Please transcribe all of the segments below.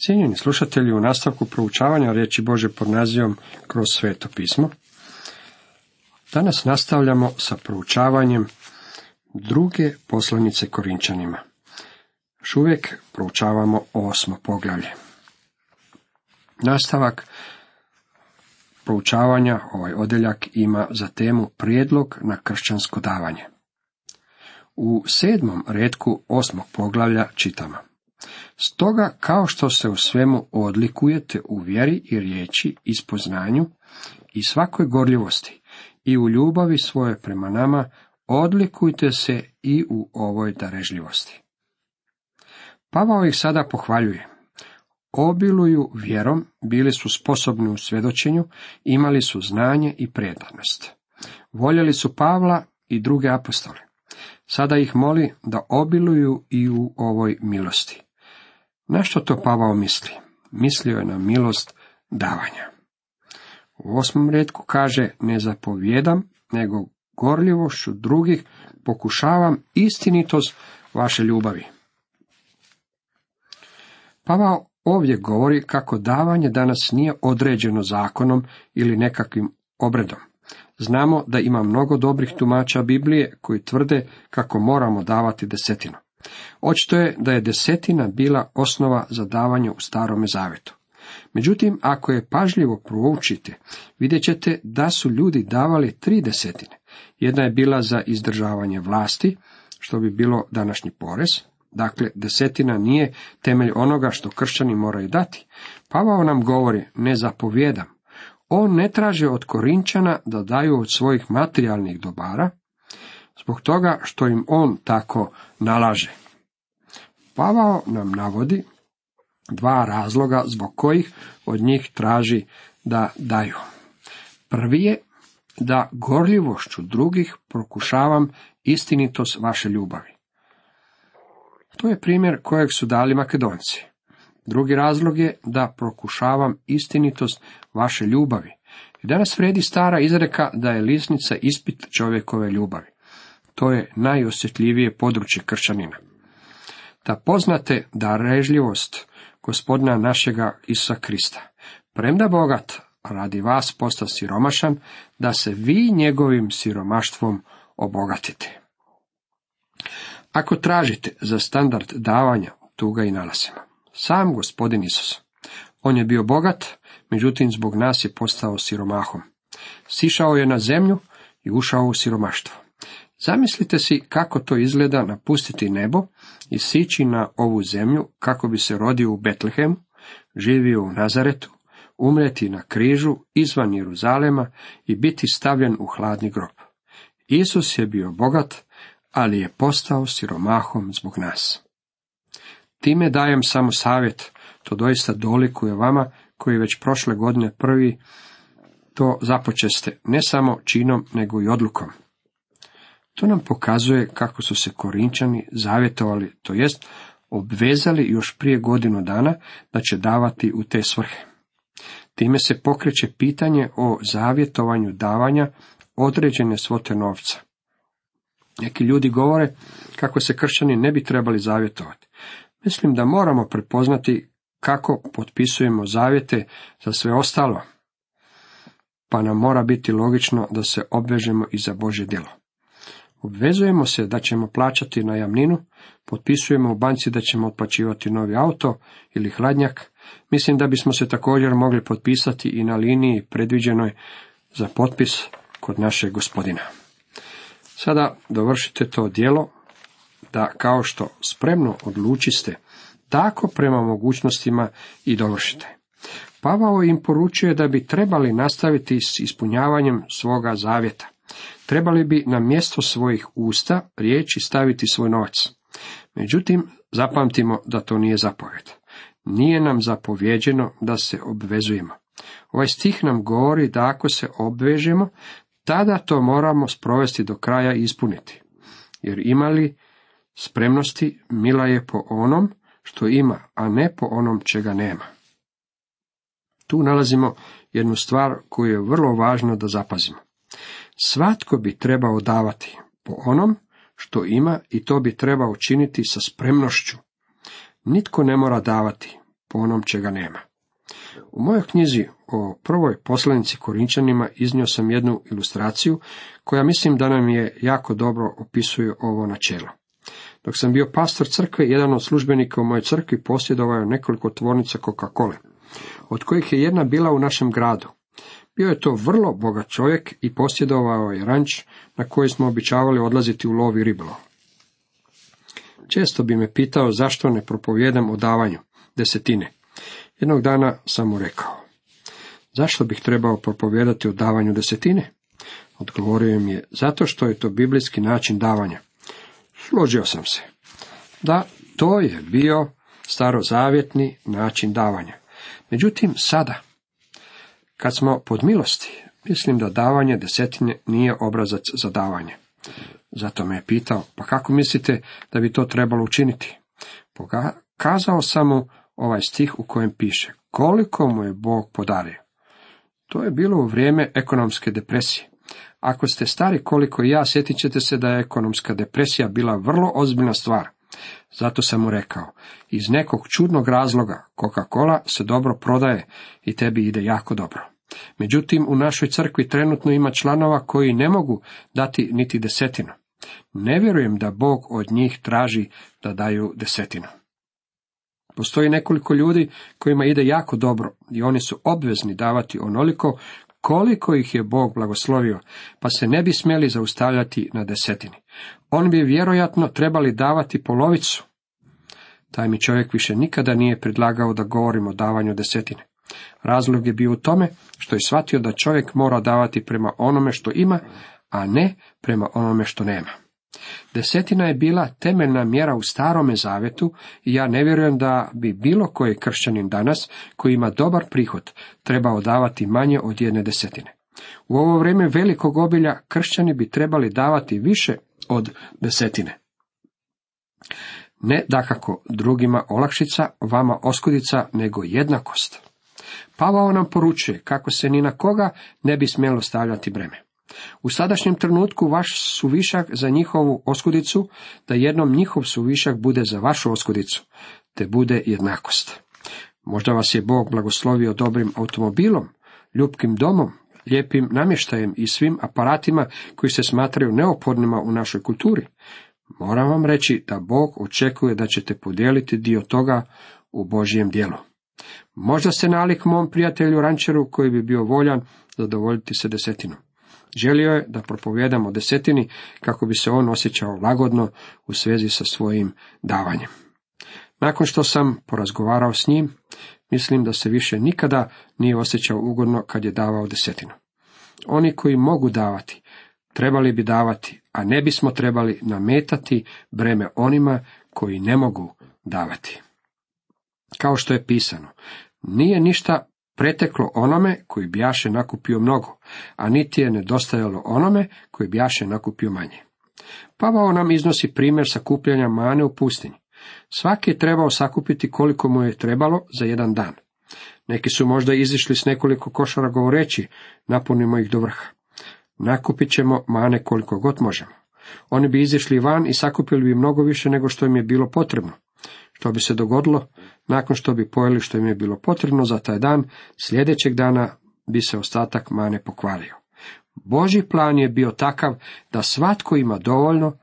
Cijenjeni slušatelji, u nastavku proučavanja riječi Bože pod nazivom kroz sveto pismo, danas nastavljamo sa proučavanjem druge poslanice Korinčanima. Još proučavamo osmo poglavlje. Nastavak proučavanja, ovaj odeljak ima za temu prijedlog na kršćansko davanje. U sedmom redku osmog poglavlja čitamo. Stoga, kao što se u svemu odlikujete u vjeri i riječi i spoznanju i svakoj gorljivosti i u ljubavi svoje prema nama, odlikujte se i u ovoj darežljivosti. Pavao ih sada pohvaljuje. Obiluju vjerom, bili su sposobni u svjedočenju, imali su znanje i predanost. Voljeli su Pavla i druge apostole. Sada ih moli da obiluju i u ovoj milosti. Na što to Pavao misli? Mislio je na milost davanja. U osmom redku kaže, ne zapovjedam, nego gorljivošću drugih pokušavam istinitost vaše ljubavi. Pavao ovdje govori kako davanje danas nije određeno zakonom ili nekakvim obredom. Znamo da ima mnogo dobrih tumača Biblije koji tvrde kako moramo davati desetinu. Očito je da je desetina bila osnova za davanje u starome zavetu. Međutim, ako je pažljivo proučite, vidjet ćete da su ljudi davali tri desetine. Jedna je bila za izdržavanje vlasti, što bi bilo današnji porez. Dakle, desetina nije temelj onoga što kršćani moraju dati. Pavao nam govori, ne zapovjedam. On ne traže od Korinčana da daju od svojih materijalnih dobara, zbog toga što im on tako nalaže. Pavao nam navodi dva razloga zbog kojih od njih traži da daju. Prvi je da gorljivošću drugih prokušavam istinitost vaše ljubavi. To je primjer kojeg su dali makedonci. Drugi razlog je da prokušavam istinitost vaše ljubavi. I danas vredi stara izreka da je lisnica ispit čovjekove ljubavi. To je najosjetljivije područje kršćanina. Da poznate da režljivost gospodina našega Isusa Krista, premda bogat, radi vas posta siromašan, da se vi njegovim siromaštvom obogatite. Ako tražite za standard davanja, tu ga i nalazimo. Sam gospodin Isus. On je bio bogat, međutim zbog nas je postao siromahom. Sišao je na zemlju i ušao u siromaštvo. Zamislite si kako to izgleda napustiti nebo i sići na ovu zemlju kako bi se rodio u Betlehemu, živio u Nazaretu, umreti na križu izvan Jeruzalema i biti stavljen u hladni grob. Isus je bio bogat, ali je postao siromahom zbog nas. Time dajem samo savjet, to doista dolikuje vama koji već prošle godine prvi to započeste ne samo činom nego i odlukom. To nam pokazuje kako su se Korinčani zavjetovali, to jest obvezali još prije godinu dana da će davati u te svrhe. Time se pokreće pitanje o zavjetovanju davanja određene svote novca. Neki ljudi govore kako se kršćani ne bi trebali zavjetovati. Mislim da moramo prepoznati kako potpisujemo zavjete za sve ostalo, pa nam mora biti logično da se obvežemo i za Božje djelo. Obvezujemo se da ćemo plaćati najamninu, potpisujemo u banci da ćemo otplaćivati novi auto ili hladnjak. Mislim da bismo se također mogli potpisati i na liniji predviđenoj za potpis kod našeg gospodina. Sada dovršite to djelo da kao što spremno odlučiste, tako prema mogućnostima i dovršite. Pavao im poručuje da bi trebali nastaviti s ispunjavanjem svoga zavjeta. Trebali bi na mjesto svojih usta riječi staviti svoj novac. Međutim, zapamtimo da to nije zapovjed. Nije nam zapovjeđeno da se obvezujemo. Ovaj stih nam govori da ako se obvežemo, tada to moramo sprovesti do kraja i ispuniti. Jer imali spremnosti mila je po onom što ima, a ne po onom čega nema. Tu nalazimo jednu stvar koju je vrlo važno da zapazimo. Svatko bi trebao davati po onom što ima i to bi trebao činiti sa spremnošću. Nitko ne mora davati, po onom čega nema. U mojoj knjizi o prvoj poslanici Korinčanima iznio sam jednu ilustraciju koja mislim da nam je jako dobro opisuje ovo načelo. Dok sam bio pastor crkve, jedan od službenika u mojoj crkvi posjedovao nekoliko tvornica Coca-Cola, od kojih je jedna bila u našem gradu. Bio je to vrlo bogat čovjek i posjedovao je ranč na koji smo običavali odlaziti u lov i. Često bi me pitao zašto ne propovjedam o davanju desetine. Jednog dana sam mu rekao, zašto bih trebao propovijedati o davanju desetine? Odgovorio mi je, zato što je to biblijski način davanja. Složio sam se. Da, to je bio starozavjetni način davanja. Međutim, sada, kad smo pod milosti, mislim da davanje desetine nije obrazac za davanje. Zato me je pitao, pa kako mislite da bi to trebalo učiniti? Pokazao sam mu ovaj stih u kojem piše, koliko mu je Bog podario. To je bilo u vrijeme ekonomske depresije. Ako ste stari koliko i ja, sjetit ćete se da je ekonomska depresija bila vrlo ozbiljna stvar. Zato sam mu rekao, iz nekog čudnog razloga Coca-Cola se dobro prodaje i tebi ide jako dobro. Međutim, u našoj crkvi trenutno ima članova koji ne mogu dati niti desetinu. Ne vjerujem da Bog od njih traži da daju desetinu. Postoji nekoliko ljudi kojima ide jako dobro i oni su obvezni davati onoliko koliko ih je Bog blagoslovio, pa se ne bi smjeli zaustavljati na desetini. On bi vjerojatno trebali davati polovicu. Taj mi čovjek više nikada nije predlagao da govorimo o davanju desetine. Razlog je bio u tome što je shvatio da čovjek mora davati prema onome što ima, a ne prema onome što nema. Desetina je bila temeljna mjera u starome zavetu i ja ne vjerujem da bi bilo koji kršćanin danas, koji ima dobar prihod, trebao davati manje od jedne desetine. U ovo vrijeme velikog obilja kršćani bi trebali davati više od desetine. Ne dakako drugima olakšica, vama oskudica, nego jednakost. Pavao nam poručuje kako se ni na koga ne bi smjelo stavljati breme. U sadašnjem trenutku vaš suvišak za njihovu oskudicu, da jednom njihov suvišak bude za vašu oskudicu, te bude jednakost. Možda vas je Bog blagoslovio dobrim automobilom, ljubkim domom, lijepim namještajem i svim aparatima koji se smatraju neophodnima u našoj kulturi. Moram vam reći da Bog očekuje da ćete podijeliti dio toga u Božijem dijelu. Možda ste nalik mom prijatelju rančeru koji bi bio voljan zadovoljiti se desetinom. Želio je da propovjedamo desetini kako bi se on osjećao lagodno u svezi sa svojim davanjem. Nakon što sam porazgovarao s njim, mislim da se više nikada nije osjećao ugodno kad je davao desetinu. Oni koji mogu davati, trebali bi davati, a ne bismo trebali nametati breme onima koji ne mogu davati. Kao što je pisano, nije ništa preteklo onome koji bjaše nakupio mnogo, a niti je nedostajalo onome koji bjaše nakupio manje. Pavao nam iznosi primjer sakupljanja mane u pustinji. Svaki je trebao sakupiti koliko mu je trebalo za jedan dan. Neki su možda izišli s nekoliko košara govoreći, napunimo ih do vrha. Nakupit ćemo mane koliko god možemo. Oni bi izišli van i sakupili bi mnogo više nego što im je bilo potrebno. Što bi se dogodilo? Nakon što bi pojeli što im je bilo potrebno za taj dan, sljedećeg dana bi se ostatak mane pokvario. Boži plan je bio takav da svatko ima dovoljno,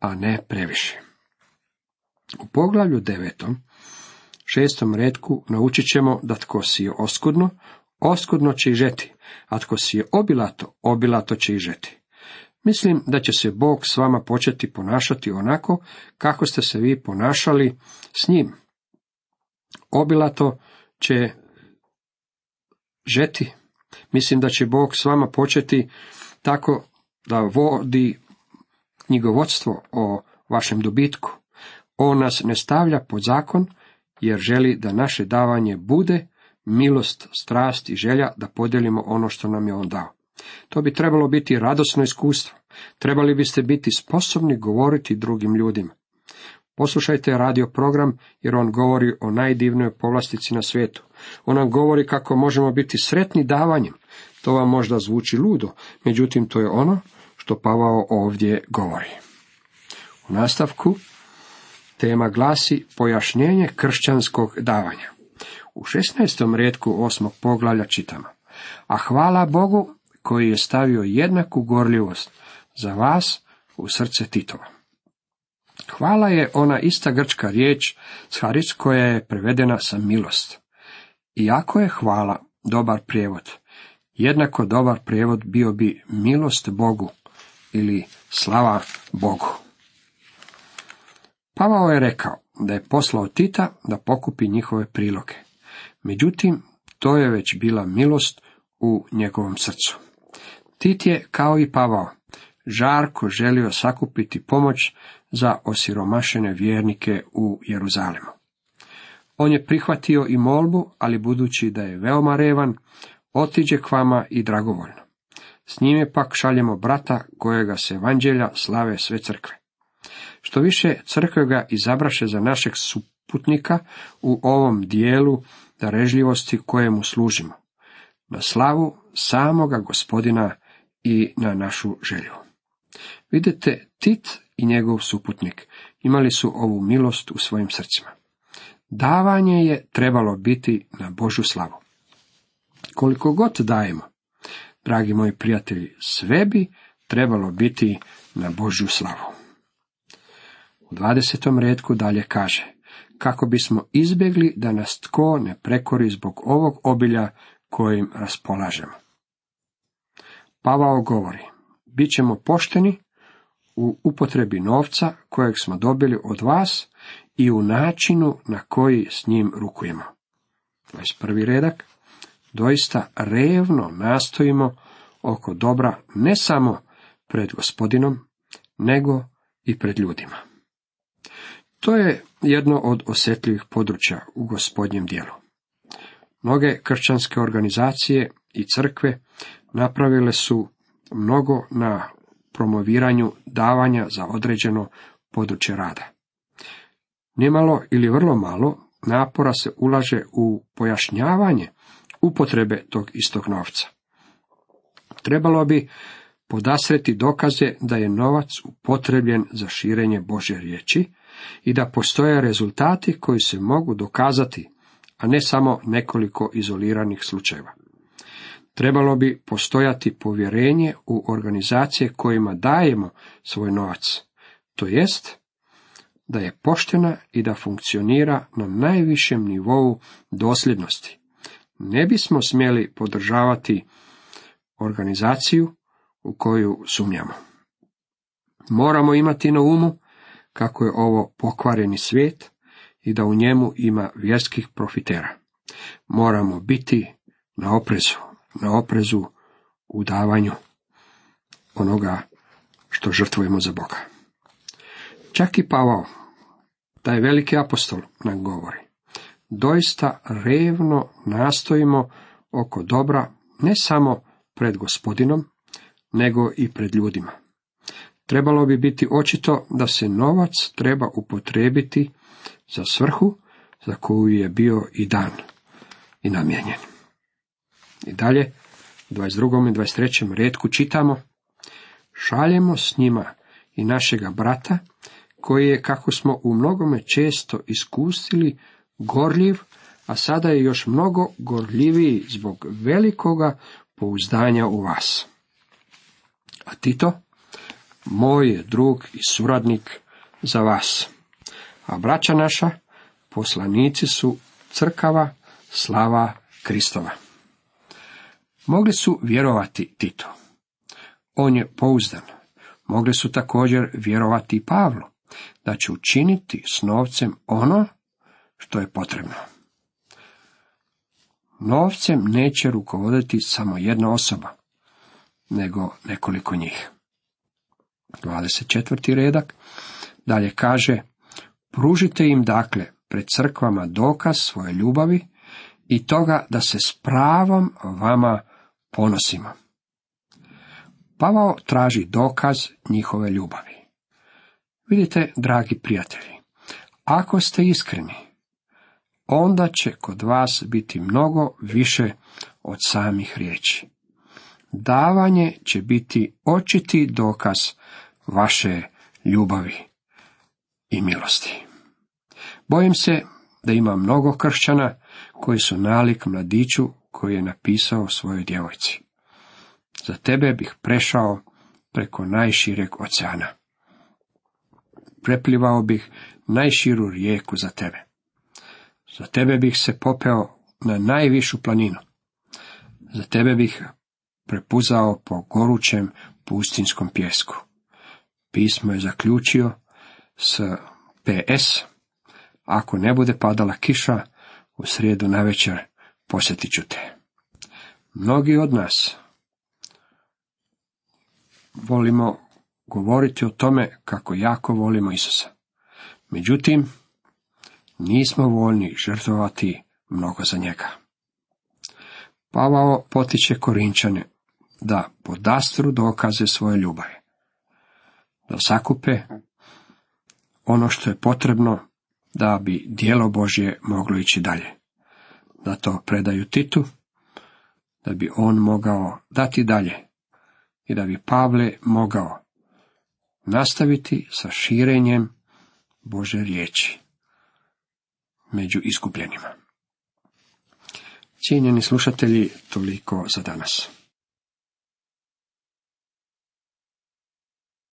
a ne previše. U poglavlju devetom, šestom redku naučit ćemo da tko si je oskudno, oskudno će i žeti, a tko si je obilato, obilato će i žeti. Mislim da će se Bog s vama početi ponašati onako kako ste se vi ponašali s njim. Obilato će žeti. Mislim da će Bog s vama početi tako da vodi knjigovodstvo o vašem dobitku. On nas ne stavlja pod zakon, jer želi da naše davanje bude milost, strast i želja da podijelimo ono što nam je on dao. To bi trebalo biti radosno iskustvo. Trebali biste biti sposobni govoriti drugim ljudima. Poslušajte radio program jer on govori o najdivnoj povlastici na svijetu. On nam govori kako možemo biti sretni davanjem. To vam možda zvuči ludo, međutim to je ono što Pavao ovdje govori. U nastavku tema glasi pojašnjenje kršćanskog davanja. U 16. redku osmog poglavlja čitamo. A hvala Bogu koji je stavio jednaku gorljivost za vas u srce Titova. Hvala je ona ista grčka riječ haris koja je prevedena sa milost. Iako je hvala dobar prijevod, jednako dobar prijevod bio bi milost Bogu ili slava Bogu. Pavao je rekao da je poslao Tita da pokupi njihove priloge. Međutim, to je već bila milost u njegovom srcu. Tit je, kao i Pavao, žarko želio sakupiti pomoć za osiromašene vjernike u Jeruzalemu. On je prihvatio i molbu, ali budući da je veoma revan, otiđe k vama i dragovoljno. S njime pak šaljemo brata kojega se evanđelja slave sve crkve. Što više crkve ga izabraše za našeg suputnika u ovom dijelu darežljivosti kojemu služimo, na slavu samoga gospodina i na našu želju. Vidite, Tit i njegov suputnik imali su ovu milost u svojim srcima. Davanje je trebalo biti na Božu slavu. Koliko god dajemo, dragi moji prijatelji, sve bi trebalo biti na Božju slavu. U 20. redku dalje kaže, kako bismo izbjegli da nas tko ne prekori zbog ovog obilja kojim raspolažemo. Pavao govori, bit ćemo pošteni u upotrebi novca kojeg smo dobili od vas i u načinu na koji s njim rukujemo. 21. redak. Doista revno nastojimo oko dobra ne samo pred gospodinom, nego i pred ljudima. To je jedno od osjetljivih područja u gospodnjem dijelu. Mnoge kršćanske organizacije i crkve napravile su mnogo na promoviranju davanja za određeno područje rada. Nimalo ili vrlo malo napora se ulaže u pojašnjavanje upotrebe tog istog novca. Trebalo bi podasreti dokaze da je novac upotrebljen za širenje Božje riječi i da postoje rezultati koji se mogu dokazati, a ne samo nekoliko izoliranih slučajeva. Trebalo bi postojati povjerenje u organizacije kojima dajemo svoj novac, to jest da je poštena i da funkcionira na najvišem nivou dosljednosti. Ne bismo smjeli podržavati organizaciju u koju sumnjamo. Moramo imati na umu kako je ovo pokvareni svijet i da u njemu ima vjerskih profitera. Moramo biti na oprezu, na oprezu u davanju onoga što žrtvujemo za Boga. Čak i Pavao, taj veliki apostol, nam govori. Doista revno nastojimo oko dobra ne samo pred gospodinom, nego i pred ljudima. Trebalo bi biti očito da se novac treba upotrebiti za svrhu za koju je bio i dan i namijenjen. I dalje, u 22. i 23. redku čitamo, šaljemo s njima i našega brata, koji je, kako smo u mnogome često iskustili, gorljiv, a sada je još mnogo gorljiviji zbog velikoga pouzdanja u vas. A Tito, moj je drug i suradnik za vas. A braća naša, poslanici su crkava slava Kristova. Mogli su vjerovati Tito. On je pouzdan. Mogli su također vjerovati i Pavlu, da će učiniti s novcem ono što je potrebno. Novcem neće rukovoditi samo jedna osoba, nego nekoliko njih. 24. redak dalje kaže, pružite im dakle pred crkvama dokaz svoje ljubavi i toga da se s pravom vama ponosimo. Pavao traži dokaz njihove ljubavi. Vidite, dragi prijatelji, ako ste iskreni, onda će kod vas biti mnogo više od samih riječi. Davanje će biti očiti dokaz vaše ljubavi i milosti. Bojim se da ima mnogo kršćana koji su nalik mladiću koji je napisao svojoj djevojci. Za tebe bih prešao preko najšireg oceana. Preplivao bih najširu rijeku za tebe. Za tebe bih se popeo na najvišu planinu. Za tebe bih prepuzao po gorućem pustinskom pjesku. Pismo je zaključio s PS. Ako ne bude padala kiša, u srijedu navečer posjetit ću te. Mnogi od nas volimo govoriti o tome kako jako volimo Isusa. Međutim, nismo voljni žrtvovati mnogo za njega. Pavao potiče Korinčane da podastru dokaze svoje ljubave, da sakupe ono što je potrebno da bi dijelo Božje moglo ići dalje, da to predaju Titu, da bi on mogao dati dalje i da bi Pavle mogao nastaviti sa širenjem Bože riječi među iskupljenima. Cijenjeni slušatelji, toliko za danas.